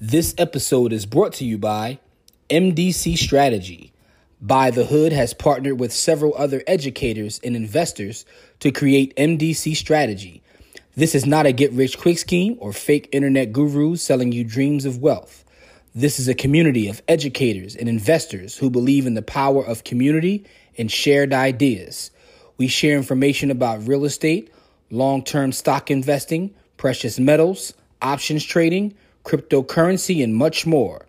This episode is brought to you by MDC Strategy. Buy the Hood has partnered with several other educators and investors to create MDC Strategy. This is not a get rich quick scheme or fake internet gurus selling you dreams of wealth. This is a community of educators and investors who believe in the power of community and shared ideas. We share information about real estate, long term stock investing, precious metals, options trading, cryptocurrency, and much more.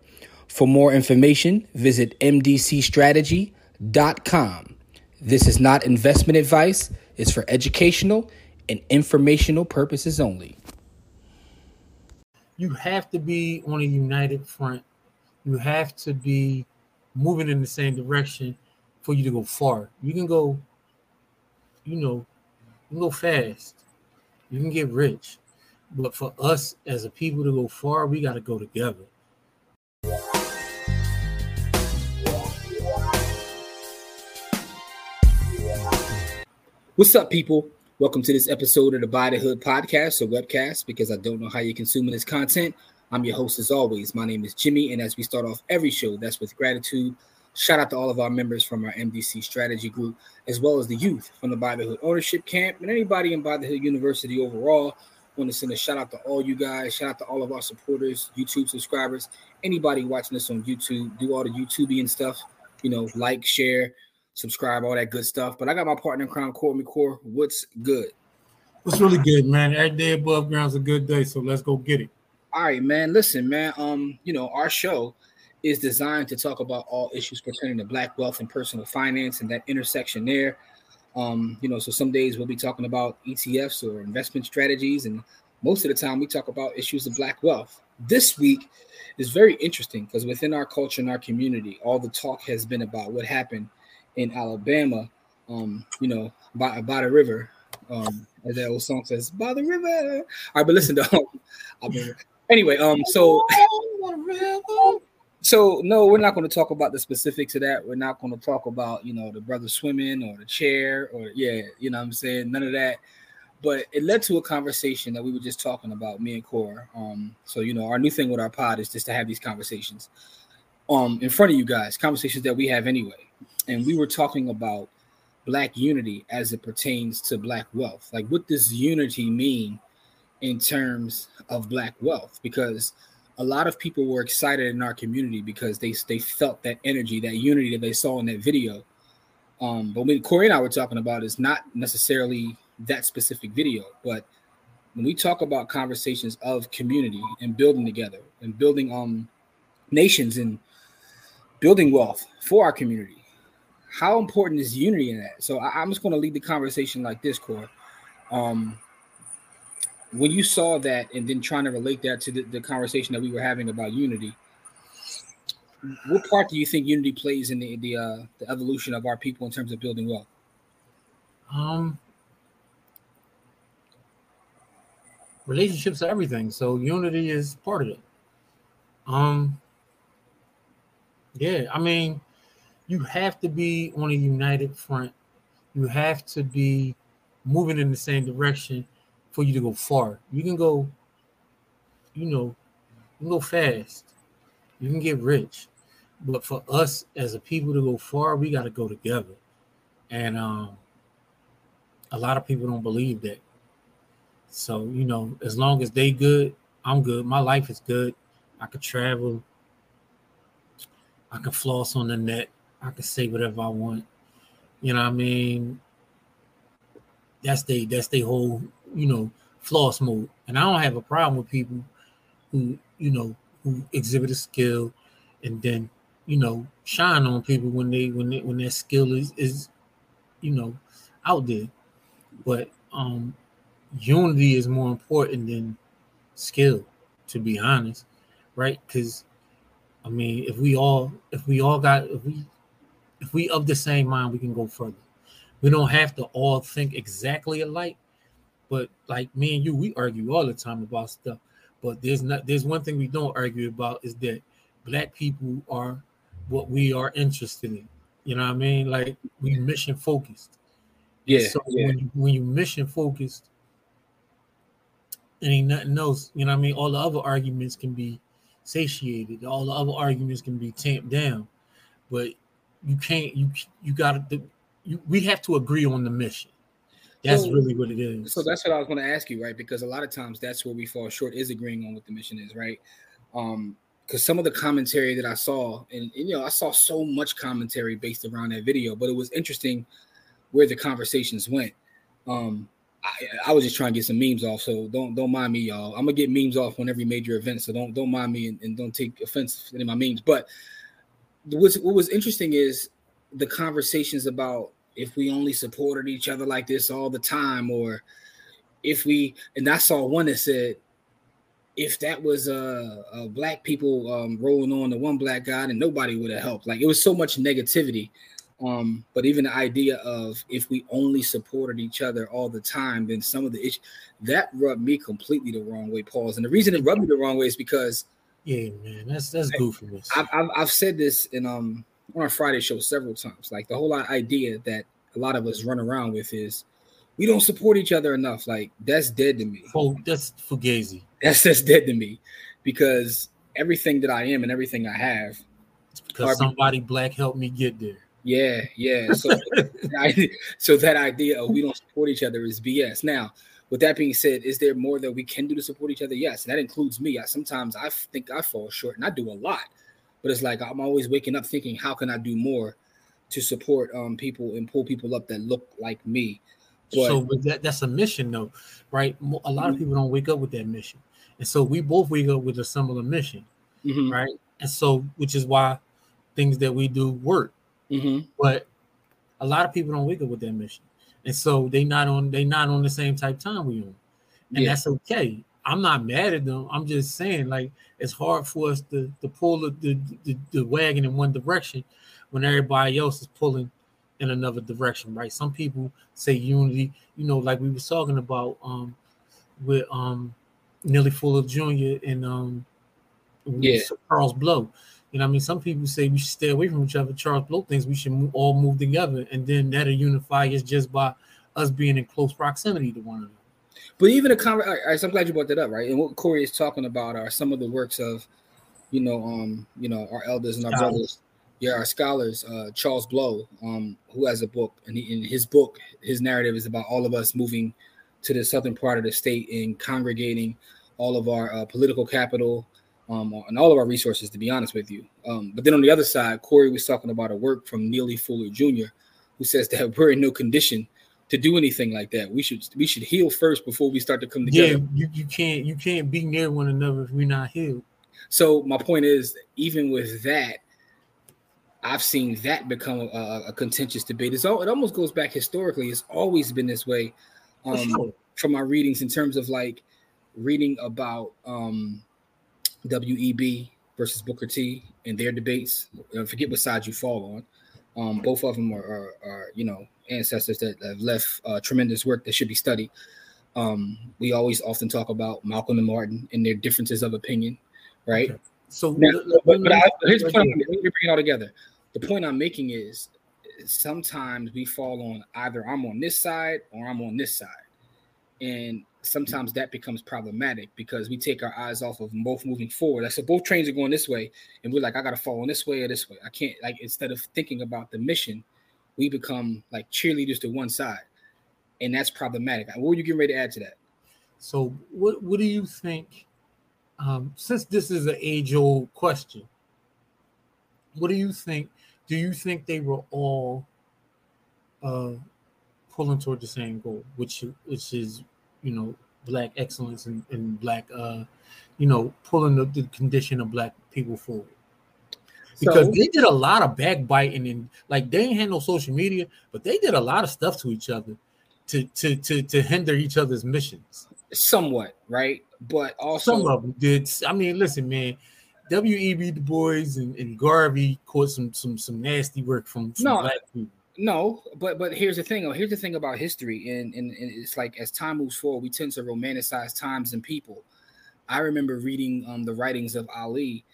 For more information, visit mdcstrategy.com. This is not investment advice, it's for educational and informational purposes only. You have to be on a united front. You have to be moving in the same direction for you to go far. You can go, you know, you can go fast. You can get rich. But for us as a people to go far, we got to go together. What's up, people? Welcome to this episode of the Buy the Hood podcast or webcast because I don't know how you're consuming this content. I'm your host as always. My name is Jimmy, and as we start off every show, that's with gratitude. Shout out to all of our members from our MDC strategy group, as well as the youth from the Buy the Hood ownership camp, and anybody in Buy the Hood University overall. Want to send a shout out to all you guys. Shout out to all of our supporters, YouTube subscribers, anybody watching this on YouTube. Do all the YouTubey and stuff. You know, like, share, subscribe, all that good stuff. But I got my partner in crime, Core McCore. What's good? What's really good, man? Every day above ground's a good day, so let's go get it. All right, man. Listen, man. Um, you know, our show is designed to talk about all issues pertaining to black wealth and personal finance and that intersection there. Um, you know, so some days we'll be talking about ETFs or investment strategies, and most of the time we talk about issues of black wealth. This week is very interesting because within our culture and our community, all the talk has been about what happened in Alabama, um, you know, by, by the river, um, as that old song says, by the river. All right, but listen, to, um, anyway, um, so so no, we're not going to talk about the specifics of that. We're not going to talk about you know the brother swimming or the chair or yeah, you know what I'm saying none of that. But it led to a conversation that we were just talking about, me and Core. Um, so you know, our new thing with our pod is just to have these conversations, um, in front of you guys, conversations that we have anyway. And we were talking about black unity as it pertains to black wealth. Like, what does unity mean in terms of black wealth? Because a lot of people were excited in our community because they they felt that energy, that unity that they saw in that video. Um, but when Corey and I were talking about is not necessarily that specific video, but when we talk about conversations of community and building together and building um nations and building wealth for our community, how important is unity in that? So I, am just going to lead the conversation like this, Core. Um, when you saw that and then trying to relate that to the, the, conversation that we were having about unity what part do you think unity plays in the the, uh, the evolution of our people in terms of building wealth? Um relationships are everything so unity is part of it. Um yeah i mean you have to be on a united front. You have to be moving in the same direction for you to go far. You can go, you know, you can go fast. You can get rich. But for us as a people to go far, we got to go together. And um, a lot of people don't believe that. So, you know, as long as they good, I'm good. My life is good. I could travel. I can floss on the net. I can say whatever I want. You know what I mean? That's the that's the whole you know, floss mode. And I don't have a problem with people who, you know, who exhibit a skill and then, you know, shine on people when they when they, when their skill is is, you know, out there. But um unity is more important than skill, to be honest, right? Because I mean, if we all if we all got if we if we of the same mind, we can go further. We don't have to all think exactly alike, but like me and you, we argue all the time about stuff. But there's not there's one thing we don't argue about is that black people are what we are interested in. You know what I mean? Like we mission focused. Yeah. So yeah. when you when you mission focused, and ain't nothing else, you know what I mean? All the other arguments can be satiated. All the other arguments can be tamped down, but you can't. You you got to. You, we have to agree on the mission. That's so, really what it is. So that's what I was going to ask you, right? Because a lot of times that's where we fall short is agreeing on what the mission is, right? Um, because some of the commentary that I saw, and, and, you know, I saw so much commentary based around that video, but it was interesting where the conversations went. Um, I, I, was just trying to get some memes off, so don't don't mind me, y'all. I'm gonna get memes off on every major event, so don't don't mind me and, and don't take offense to any of my memes. But what what was interesting is the conversations about if we only supported each other like this all the time, or if we and I saw one that said if that was uh, uh black people um, rolling on the one black guy and nobody would have helped. Like it was so much negativity. Um, but even the idea of if we only supported each other all the time, then some of the issues that rubbed me completely the wrong way, Pauls. And the reason it rubbed me the wrong way is because yeah, man, that's that's goofiness. I've, I've, I've said this in um on our Friday show several times. Like the whole idea that a lot of us run around with is we don't support each other enough. Like that's dead to me. Oh, that's fugazi. That's just dead to me because everything that I am and everything I have. It's because somebody black helped me get there. Yeah, yeah. So, so that idea of we don't support each other is BS. Now, with that being said, is there more that we can do to support each other? Yes, and that includes me. I, sometimes I think I fall short, and I do a lot, but it's like I'm always waking up thinking, how can I do more to support um, people and pull people up that look like me? But, so that, that's a mission, though, right? A lot of mm-hmm. people don't wake up with that mission, and so we both wake up with a similar mission, mm-hmm. right? And so, which is why things that we do work. Mm-hmm. But a lot of people don't wake up with that mission, and so they not on they not on the same type time we on, and yeah. that's okay. I'm not mad at them. I'm just saying, like, it's hard for us to, to pull the, the, the, the wagon in one direction when everybody else is pulling in another direction, right? Some people say unity, you know, like we was talking about um with um Neely Fuller Jr. and um yeah. Charles Blow. You know, I mean, some people say we should stay away from each other. Charles Blow thinks we should move, all move together, and then that'll unify us just by us being in close proximity to one another. But even a right, so I'm glad you brought that up, right? And what Corey is talking about are some of the works of, you know, um, you know, our elders and our brothers yeah, our scholars, uh, Charles Blow, um, who has a book, and he, in his book, his narrative is about all of us moving to the southern part of the state and congregating all of our uh, political capital um, and all of our resources, to be honest with you. Um, but then on the other side, Corey was talking about a work from Neely Fuller Jr., who says that we're in no condition to do anything like that. We should we should heal first before we start to come together. Yeah, you, you can't you can't be near one another if we're not healed. So my point is, even with that, I've seen that become a, a contentious debate. It's all, it almost goes back historically. It's always been this way um, sure. from my readings in terms of like reading about um, WEB versus Booker T and their debates. I forget what side you fall on. Um, both of them are, are, are, you know, ancestors that have left uh, tremendous work that should be studied. Um, we always often talk about Malcolm and Martin and their differences of opinion, right? Okay. So, now, but, but I, here's the point. Let me bring it all together. The point I'm making is sometimes we fall on either I'm on this side or I'm on this side, and sometimes that becomes problematic because we take our eyes off of both moving forward. I said both trains are going this way, and we're like, I gotta fall on this way or this way. I can't like instead of thinking about the mission, we become like cheerleaders to one side, and that's problematic. What were you getting ready to add to that? So, what what do you think? um, since this is an age old question, what do you think? Do you think they were all uh, pulling toward the same goal, which which is you know black excellence and, and black uh, you know pulling the, the condition of black people forward? Because so, they did a lot of backbiting and like they ain't had no social media, but they did a lot of stuff to each other to to to to hinder each other's missions. Somewhat, right? but also some of them did. I mean, listen, man. W.E.B. Du Bois and, and Garvey caught some some some nasty work from, from no, black people. No, but but here's the thing. Oh, here's the thing about history, and, and and it's like as time moves forward, we tend to romanticize times and people. I remember reading um the writings of Ali,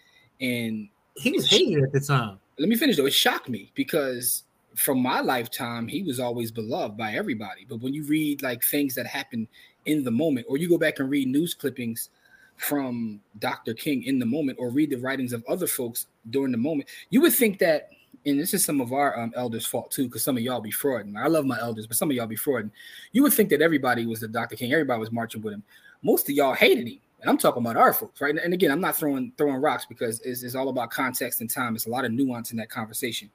and he was hated at the time. Let me finish though. It shocked me because from my lifetime, he was always beloved by everybody. But when you read like things that happened in the moment, or you go back and read news clippings from Dr. King in the moment or read the writings of other folks during the moment, you would think that, and this is some of our um, elders' fault too, because some of y'all be frauding. I love my elders, but some of y'all be frauding. You would think that everybody was the Dr. King, everybody was marching with him. Most of y'all hated him. And I'm talking about our folks, right? And again, I'm not throwing throwing rocks because it's, it's all about context and time. It's a lot of nuance in that conversation.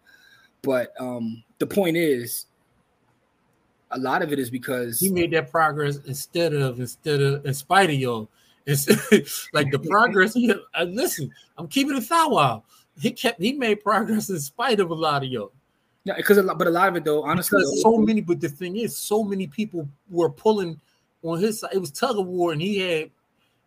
But um, the point is, a lot of it is because he made that progress instead of instead of in spite of y'all. It's like the progress. He, uh, listen, I'm keeping it while he kept he made progress in spite of a lot of y'all. Yeah, because a lot, but a lot of it though, honestly, so many. But the thing is, so many people were pulling on his side. It was tug of war, and he had,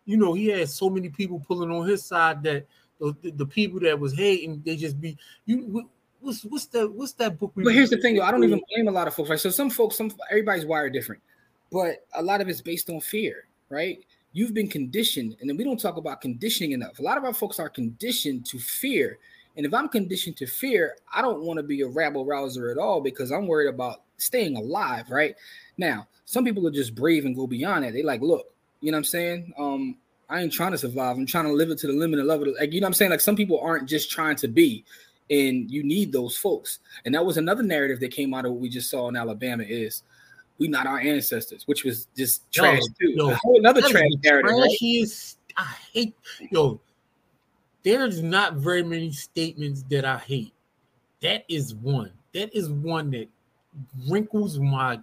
you know, he had so many people pulling on his side that the, the, the people that was hating, they just be you what's what's that what's that book? but here's the thing, though. I don't even blame a lot of folks. Right, so some folks, some everybody's wired different, but a lot of it's based on fear, right? You've been conditioned, and then we don't talk about conditioning enough. A lot of our folks are conditioned to fear, and if I'm conditioned to fear, I don't want to be a rabble rouser at all because I'm worried about staying alive, right? Now, some people are just brave and go beyond that. They like, look, you know what I'm saying? Um, I ain't trying to survive. I'm trying to live it to the limit and love it. Like, you know what I'm saying? Like some people aren't just trying to be and you need those folks. And that was another narrative that came out of what we just saw in Alabama is we not our ancestors, which was just trash yo, too. Yo, a whole another trash narrative. Right? I hate yo. There's not very many statements that I hate. That is one. That is one that wrinkles my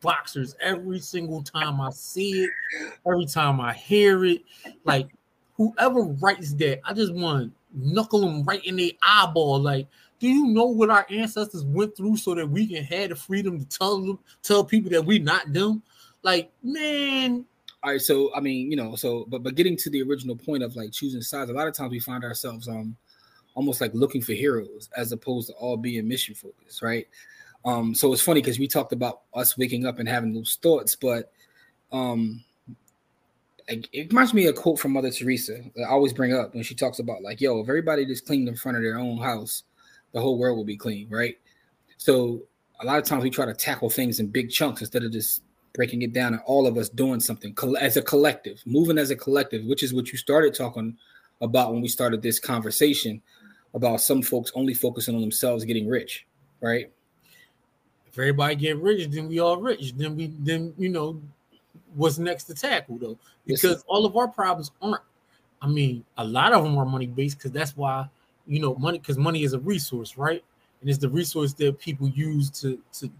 boxers every single time I see it, every time I hear it. Like whoever writes that, I just want to knuckle them right in the eyeball. Like, do you know what our ancestors went through so that we can have the freedom to tell them, tell people that we not them? Like, man. All right, so I mean, you know, so but but getting to the original point of like choosing sides, a lot of times we find ourselves um almost like looking for heroes as opposed to all being mission focused, right? Um, so it's funny because we talked about us waking up and having those thoughts, but um it reminds me of a quote from Mother Teresa that I always bring up when she talks about like, yo, if everybody just cleaned in front of their own house, the whole world will be clean, right? So a lot of times we try to tackle things in big chunks instead of just breaking it down and all of us doing something as a collective, moving as a collective, which is what you started talking about when we started this conversation about some folks only focusing on themselves getting rich, right? If everybody get rich, then we all rich. Then we then you know what's next to tackle though, because all of our problems aren't. I mean, a lot of them are money based because that's why you know money because money is a resource, right? And it's the resource that people use to to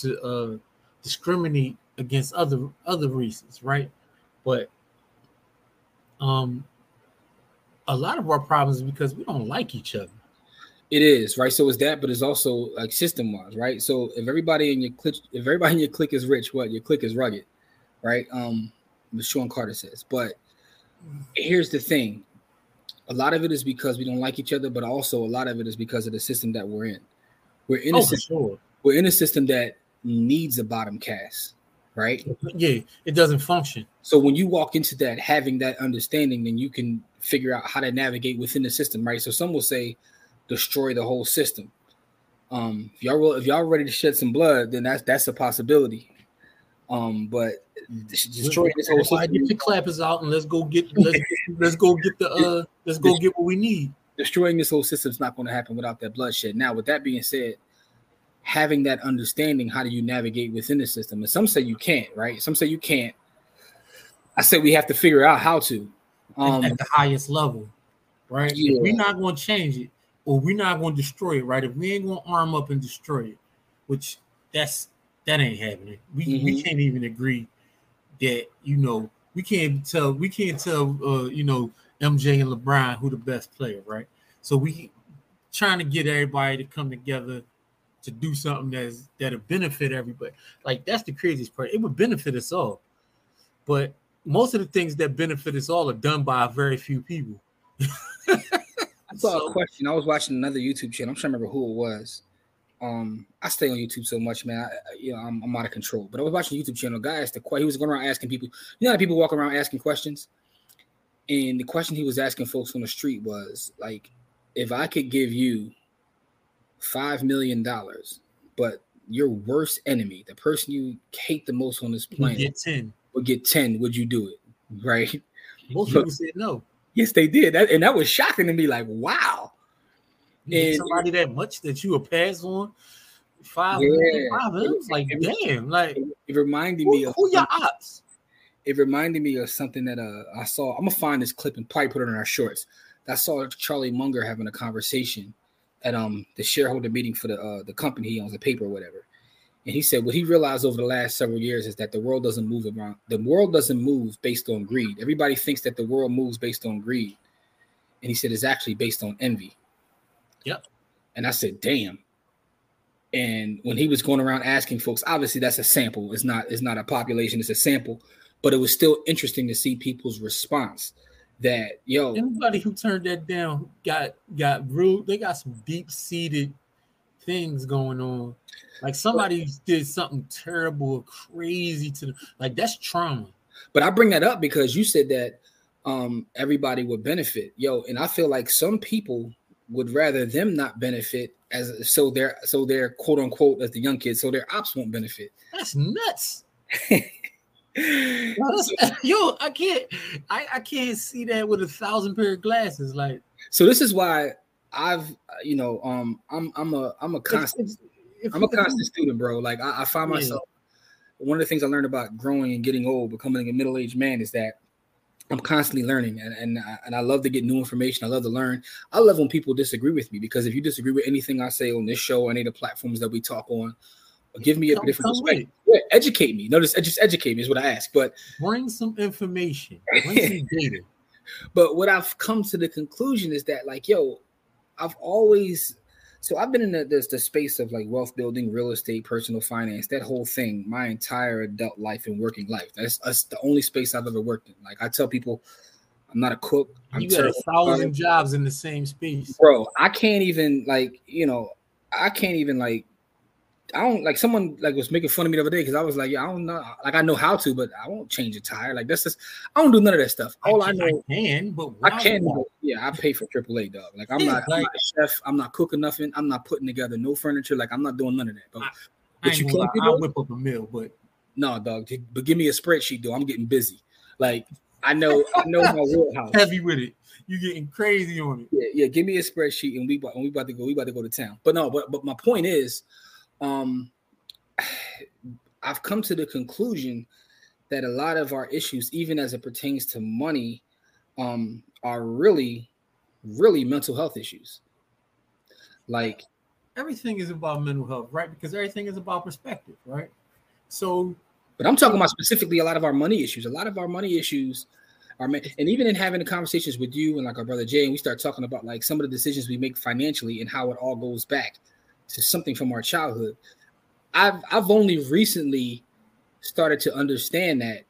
to uh, discriminate against other other reasons, right? But um, a lot of our problems is because we don't like each other. It is right. So it's that, but it's also like system wise, right? So if everybody in your clique, if everybody in your clique is rich, what your clique is rugged right? Um, Sean Carter says. But here's the thing: a lot of it is because we don't like each other, but also a lot of it is because of the system that we're in. We're in oh, a system. Sure. We're in a system that needs a bottom cast, right? Yeah, it doesn't function. So when you walk into that, having that understanding, then you can figure out how to navigate within the system, right? So some will say, destroy the whole system. Um, if y'all if y'all ready to shed some blood, then that's that's a possibility. Um, but destroy this whole system. Get your clappers out and let's go get let's, let's go get the uh let's go get what we need. Destroying this whole system is not going to happen without that bloodshed. Now, with that being said, having that understanding, how do you navigate within the system? And some say you can't, right? Some say you can't. I say we have to figure out how to. Um, at the highest level, right? Yeah. we're not going to change it, or we're not going to destroy it, right? If we ain't going to arm up and destroy it, which that's that ain't happening. We mm-hmm. we can't even agree that you know we can't tell we can't tell uh, you know MJ and LeBron who the best player, right? So we trying to get everybody to come together to do something that's that'll benefit everybody. Like that's the craziest part. It would benefit us all, but most of the things that benefit us all are done by very few people. I saw so, a question. I was watching another YouTube channel. I'm trying to remember who it was um I stay on YouTube so much, man. I, you know, I'm, I'm out of control. But I was watching YouTube channel. Guy asked the question. He was going around asking people. You know how people walk around asking questions, and the question he was asking folks on the street was like, if I could give you five million dollars, but your worst enemy, the person you hate the most on this planet, get ten, would get ten. Would you do it? Right. Most people said no. Yes, they did. That and that was shocking to me. Like, wow. And somebody that much that you would pass on five, yeah. five minutes, like it, damn, like it reminded me who, of who your ops. It reminded me of something that uh I saw. I'm gonna find this clip and probably put it in our shorts. I saw Charlie Munger having a conversation at um the shareholder meeting for the uh the company he owns, the paper or whatever. And he said what he realized over the last several years is that the world doesn't move around. The world doesn't move based on greed. Everybody thinks that the world moves based on greed, and he said it's actually based on envy. Yep. And I said, damn. And when he was going around asking folks, obviously that's a sample. It's not, it's not a population, it's a sample. But it was still interesting to see people's response that yo anybody who turned that down got got rude. they got some deep-seated things going on. Like somebody but, did something terrible or crazy to them. Like that's trauma. But I bring that up because you said that um everybody would benefit. Yo, and I feel like some people would rather them not benefit as so their so their quote unquote as the young kids so their ops won't benefit. That's nuts. yo, I can't I, I can't see that with a thousand pair of glasses. Like so this is why I've you know um I'm I'm a I'm a constant if, if, I'm a constant student, bro. Like I, I find myself yeah. one of the things I learned about growing and getting old, becoming a middle-aged man is that I'm constantly learning and, and, and I love to get new information. I love to learn. I love when people disagree with me because if you disagree with anything I say on this show or any of the platforms that we talk on, give me a different perspective. Yeah, educate me. Notice, just educate me is what I ask. But bring some information, bring some data. But what I've come to the conclusion is that, like, yo, I've always so I've been in the, the, the space of like wealth building, real estate, personal finance, that whole thing, my entire adult life and working life. That's, that's the only space I've ever worked in. Like I tell people, I'm not a cook. I'm you got a thousand jobs in the same space, bro. I can't even like you know, I can't even like I don't like someone like was making fun of me the other day because I was like, yeah, I don't know, like I know how to, but I won't change a tire. Like that's just I don't do none of that stuff. All I, I know, I can, but I can. But yeah, I pay for AAA, dog. Like I'm, yeah, not, like, I'm not a chef. I'm not cooking nothing. I'm not putting together no furniture. Like I'm not doing none of that. But, I, but you can't. I'll whip up a meal, but no, dog. But give me a spreadsheet, though. I'm getting busy. Like I know, I know my wheelhouse. Heavy with it. You getting crazy on it. Yeah, yeah. Give me a spreadsheet, and we and we about to go. We about to go to town. But no, but but my point is, um I've come to the conclusion that a lot of our issues, even as it pertains to money, um, are really, really mental health issues. Like everything is about mental health, right? Because everything is about perspective, right? So, but I'm talking about specifically a lot of our money issues. A lot of our money issues are, and even in having the conversations with you and like our brother Jay, and we start talking about like some of the decisions we make financially and how it all goes back to something from our childhood. I've I've only recently started to understand that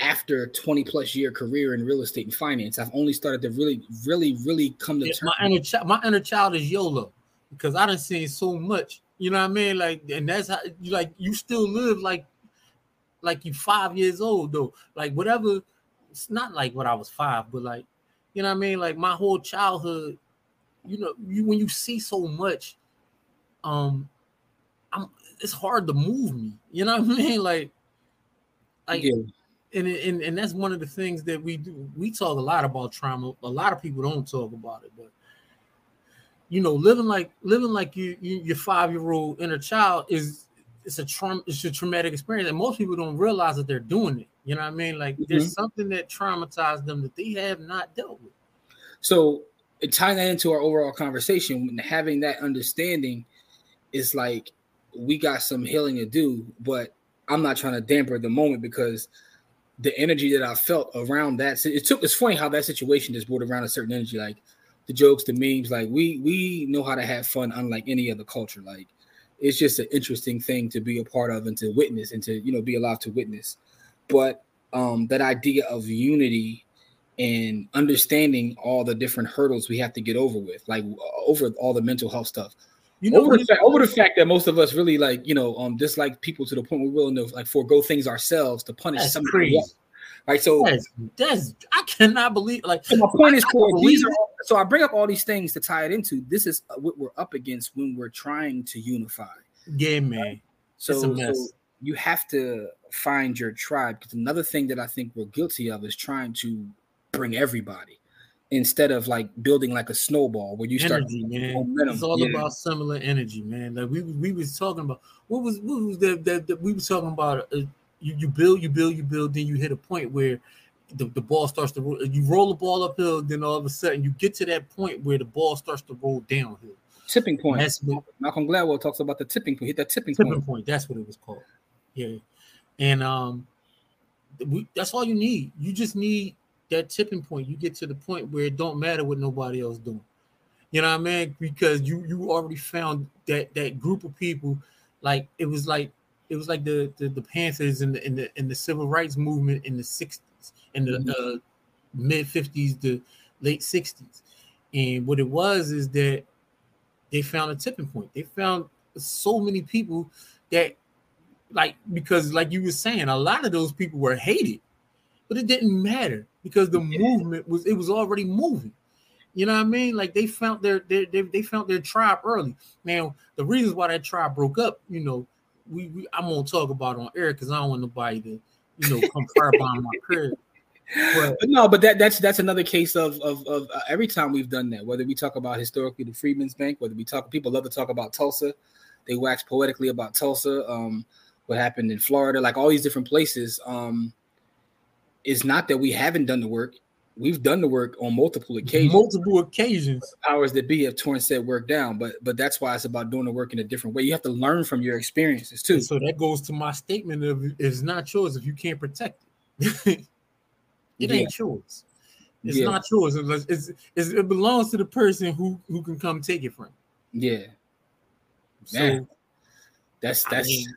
after 20 plus year career in real estate and finance. I've only started to really, really, really come to yeah, terms. My inner, child, my inner child is YOLO because I done seen so much. You know what I mean? Like, and that's how you like you still live like like you five years old though. Like whatever, it's not like what I was five, but like, you know what I mean? Like my whole childhood, you know, you when you see so much, um, I'm it's hard to move me. You know what I mean? Like, like, yeah. and, and and that's one of the things that we do. We talk a lot about trauma. A lot of people don't talk about it, but you know, living like living like you, you your five year old inner child is it's a trauma. It's a traumatic experience, and most people don't realize that they're doing it. You know what I mean? Like, mm-hmm. there's something that traumatized them that they have not dealt with. So, tying that into our overall conversation, having that understanding is like we got some healing to do, but I'm not trying to damper the moment because the energy that I felt around that it took it's funny how that situation just brought around a certain energy, like the jokes, the memes, like we we know how to have fun unlike any other culture. Like it's just an interesting thing to be a part of and to witness and to you know be allowed to witness. But um that idea of unity and understanding all the different hurdles we have to get over with, like over all the mental health stuff, you know, over the, fact, over the fact that most of us really like, you know, um, dislike people to the point we're willing to like forego things ourselves to punish that's somebody else. Right. So that's, that's, I cannot believe like so my point I, is Corey, these are all, so I bring up all these things to tie it into this is what we're up against when we're trying to unify. Yeah, man. So, so you have to find your tribe because another thing that I think we're guilty of is trying to bring everybody instead of like building like a snowball where you start energy, man. momentum. It's all Yeah. about similar energy, man. Like we we was talking about what was what was that that, that we was talking about. Uh, you you build, you build, you build, then you hit a point where the, the ball starts to roll. You roll the ball uphill, then all of a sudden you get to that point where the ball starts to roll downhill. tipping point. That's what Malcolm Gladwell talks about the tipping point. Hit that tipping, tipping point. point. That's what it was called. Yeah, and um, we, that's all you need. You just need that tipping point. You get to the point where it don't matter what nobody else doing. You know what I mean? Because you you already found that that group of people, like it was like it was like the the, the Panthers in the in the in the civil rights movement in the '60s in the uh, mid '50s, the late '60s, and what it was is that they found a tipping point. They found so many people that like because like you were saying, a lot of those people were hated, but it didn't matter because the movement was it was already moving. You know what I mean? Like they found their, their, their they found their tribe early. Now the reasons why that tribe broke up, you know, we, we I'm gonna talk about on air because I don't want nobody to, you know, come firebomb my crib. But But no, but that that's that's another case of of, of uh, every time we've done that. Whether we talk about historically the Freedmen's Bank, whether we talk, people love to talk about Tulsa. They wax poetically about Tulsa. Um, what happened in Florida, like all these different places. Um, it's not that we haven't done the work. We've done the work on multiple occasions. multiple occasions. powers that be have torn said work down, but but that's why it's about doing the work in a different way. You have to learn from your experiences too. And so that goes to my statement of it's not yours if you can't protect it. it ain't yours. It's Yeah. not yours unless it's, it's it belongs to the person who who can come take it from. Yeah, So Man. that's I that's mean-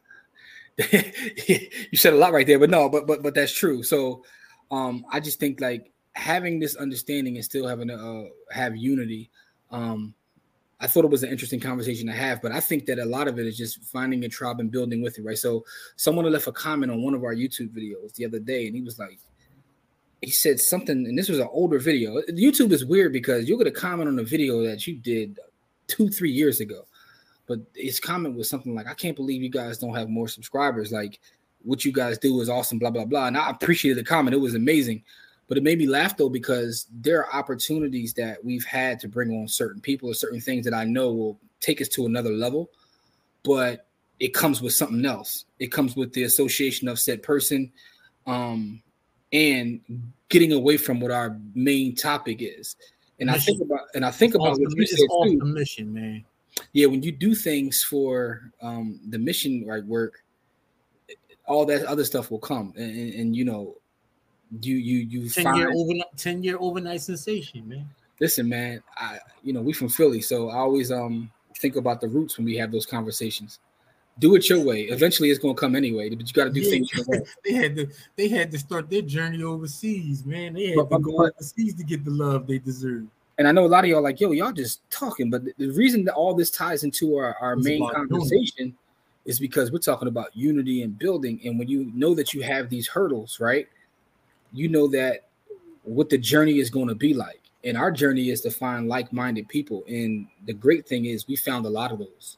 you said a lot right there, but no, but but but that's true. So um I just think like having this understanding and still having to uh, have unity. Um I thought it was an interesting conversation to have, but I think that a lot of it is just finding a tribe and building with it, right? So someone left a comment on one of our YouTube videos the other day, and he was like, he said something, and this was an older video. YouTube is weird because you'll get a comment on a video that you did two, three years ago. But his comment was something like, I can't believe you guys don't have more subscribers. Like, what you guys do is awesome, blah, blah, blah. And I appreciated the comment. It was amazing. But it made me laugh though, because there are opportunities that we've had to bring on certain people or certain things that I know will take us to another level. But it comes with something else. It comes with the association of said person um, and getting away from what our main topic is. And I think about and I think about what you said too mission, man. Yeah when you do things for um the mission right work all that other stuff will come and, and, and, you know you you you 10 find year overnight 10 year overnight sensation, man. listen man i you know we from philly so i always um think about the roots when we have those conversations do it your way eventually it's going to come anyway but you got to do Yeah. things your way. they had to they had to start their journey overseas, man. They had But- to go overseas to get the love they deserve. And i know a lot of y'all like yo y'all just talking but the, reason that all this ties into our, our It's main conversation is because we're talking about unity and building and when you know that you have these hurdles right you know that what the journey is going to be like and our journey is to find like-minded people and the great thing is we found a lot of those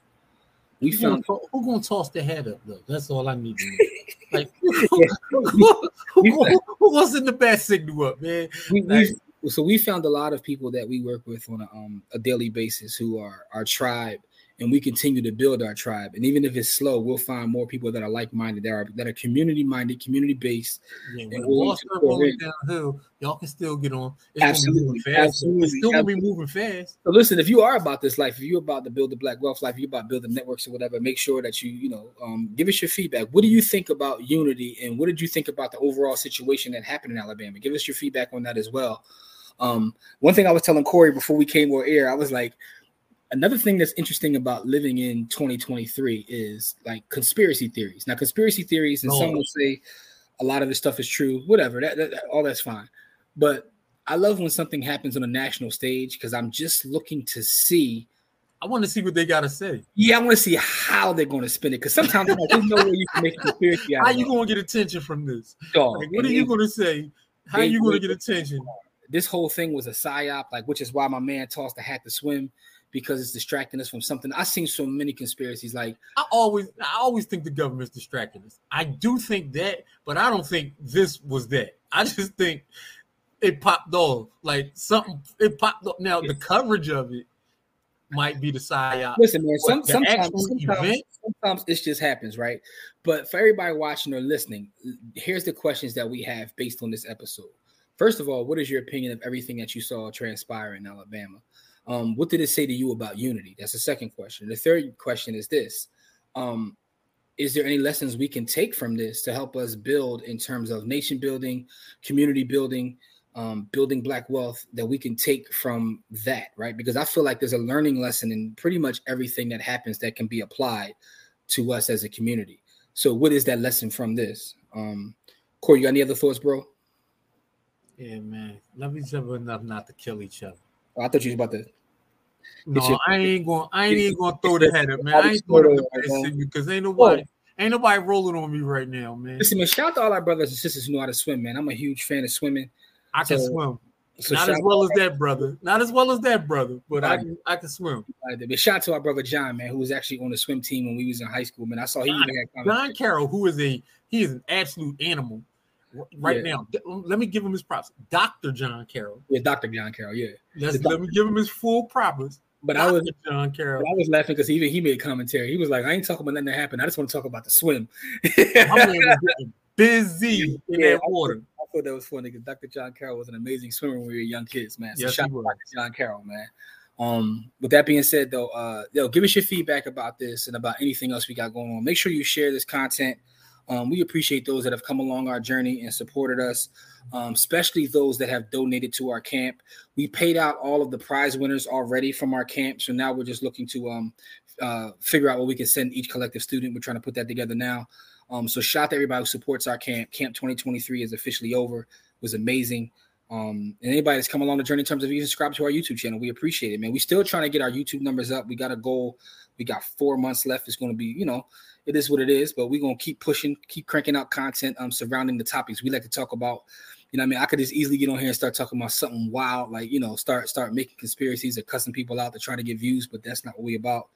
we Who gonna, found to- who gonna toss the head up though? That's all I need to know. Like who, who, who, who wants in the bat signal up, man? we, Like- so we found a lot of people that we work with on a, um, a daily basis who are our tribe and we continue to build our tribe and even if it's slow we'll find more people that are like-minded that are that are community-minded community-based Yeah, And when the willing start rolling downhill, y'all can still get on. It's Absolutely, absolutely, It's still gonna be moving fast. So listen, if you are about this life, if you're about to build the black wealth life, if you're about building networks or whatever, make sure that you, you know, um, give us your feedback. What do you think about unity and what did you think about the overall situation that happened in Alabama? Give us your feedback on that as well. Um, one thing I was telling Corey before we came on air, I was like, another thing that's interesting about living in 2023 is like conspiracy theories. Now, conspiracy theories, and some Oh. will say a lot of this stuff is true, whatever, that, that, that- all that's fine. But I love when something happens on a national stage because I'm just looking to see. I want to see what they gotta say. Yeah, I want to see how they're going to spin it because sometimes I'm like, there's no way you can make a conspiracy out How you it, gonna get attention from this? dog. Like, what are you gonna say? How you gonna get attention? This whole thing was a psyop, like which is why my man tossed the hat to swim because it's distracting us from something. I've seen so many conspiracies, like I always, I always think the government's distracting us. I do think that, but I don't think this was that. I just think it popped off. Like something, it popped up. Now the coverage of it might be the psyop. Listen, man. Some, sometimes, sometimes, sometimes it just happens, right? But for everybody watching or listening, here's the questions that we have based on this episode. First of all, what is your opinion of everything that you saw transpire in Alabama? Um, what did it say to you about unity? That's the second question. The third question is this: um, Is there any lessons we can take from this to help us build in terms of nation building, community building, um, building black wealth that we can take from that, right? Because I feel like there's a learning lesson in pretty much everything that happens that can be applied to us as a community. So, what is that lesson from this? Um, Corey, you got any other thoughts, bro? Yeah, man. Love each other enough not to kill each other. Oh, I thought you was about to. No, your, I ain't going. I ain't even going to throw the header, man. I ain't throwing the because ain't nobody. Ain't nobody rolling on me right now, man. Listen, man. Shout out to all our brothers and sisters who know how to swim, man. I'm a huge fan of swimming. I can swim. So Not as well as that brother. Not as well as that brother, but right. I can I can swim. Right. But shout out to our brother John, man, who was actually on the swim team when we was in high school. Man, I saw he John, John Carroll, who is a he is an absolute animal right yeah. now. Let me give him his props. Dr. John Carroll. Yeah, Dr. John Carroll. Yeah. Let's, let me give him his full props. But Dr. I was John Carroll. I was laughing because even he made commentary. He was like, "I ain't talking about nothing that happened. I just want to talk about the swim." busy in yeah, that water. I thought that was funny because Dr. John Carroll was an amazing swimmer when we were young kids, man. So yes, shout out Dr. John Carroll, man. Um, with that being said, though, uh, yo, give us your feedback about this and about anything else we got going on. Make sure you share this content um, we appreciate those that have come along our journey and supported us, um, especially those that have donated to our camp. We paid out all of the prize winners already from our camp, so now we're just looking to um, uh, figure out what we can send each collective student. We're trying to put that together now. Um, so shout out to everybody who supports our camp. Camp 2023 is officially over. It was amazing. Um, and anybody that's come along the journey in terms of even subscribe to our YouTube channel, we appreciate it, man. We're still trying to get our YouTube numbers up. We got a goal. We got four months left. It's going to be, you know, it is what it is, but we're gonna keep pushing, keep cranking out content um surrounding the topics we like to talk about. You know, I mean, I could just easily get on here and start talking about something wild, like you know, start start making conspiracies or cussing people out to try to get views, but that's not what we about.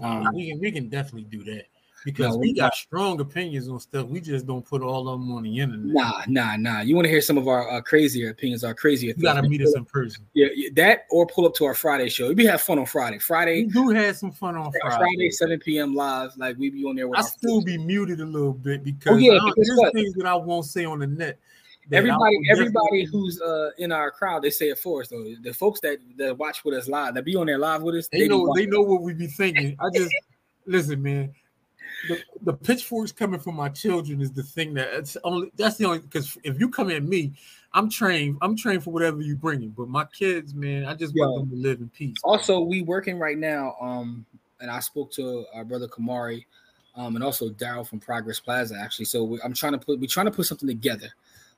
Um, we can we can definitely do that because no, we got strong opinions on stuff. We just don't put all of them on the internet. Nah, nah, nah. You want to hear some of our uh, crazier opinions, our crazier. You got to meet us in person. Yeah, that or pull up to our Friday show. We have fun on Friday. Friday. We do have some fun on Friday. Friday, 7 p.m. live. Like we be on there. I still be muted a little bit because, oh, yeah, there's what? things that I won't say on the net. Everybody, everybody who's uh, in our crowd, they say it for us though. The folks that, that watch with us live, that be on there live with us, they, they know they know what we be thinking. I just listen, man the, the pitchforks coming from my children is the thing that it's only that's the only because if you come at me, I'm trained. I'm trained for whatever you bring in. But my kids, man, I just want them to live in peace. Also, we working right now. Um, and I spoke to our brother Kamari, um, and also Daryl from Progress Plaza actually. So we, I'm trying to put we're trying to put something together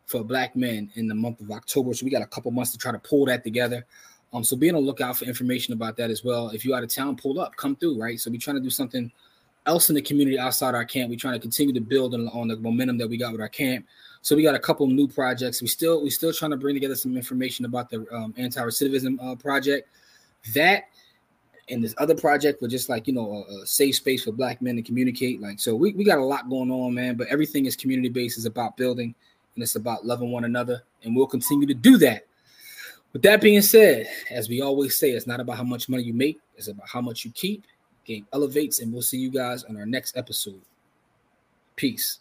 for black men in the month of October. So we got a couple months to try to pull that together. Um, so be on the lookout for information about that as well. If you out of town, pull up, come through, right? So we're trying to do something else in the community outside our camp. We're trying to continue to build on, on the momentum that we got with our camp. So we got a couple new projects. We still we still trying to bring together some information about the um, anti-recidivism uh, project. That and this other project was just like you know a, a, safe space for black men to communicate. Like so, we, we got a lot going on, man. But everything is community based. It's about building and it's about loving one another, and we'll continue to do that. With that being said, as we always say, it's not about how much money you make; it's about how much you keep Game elevates, and we'll see you guys on our next episode. Peace.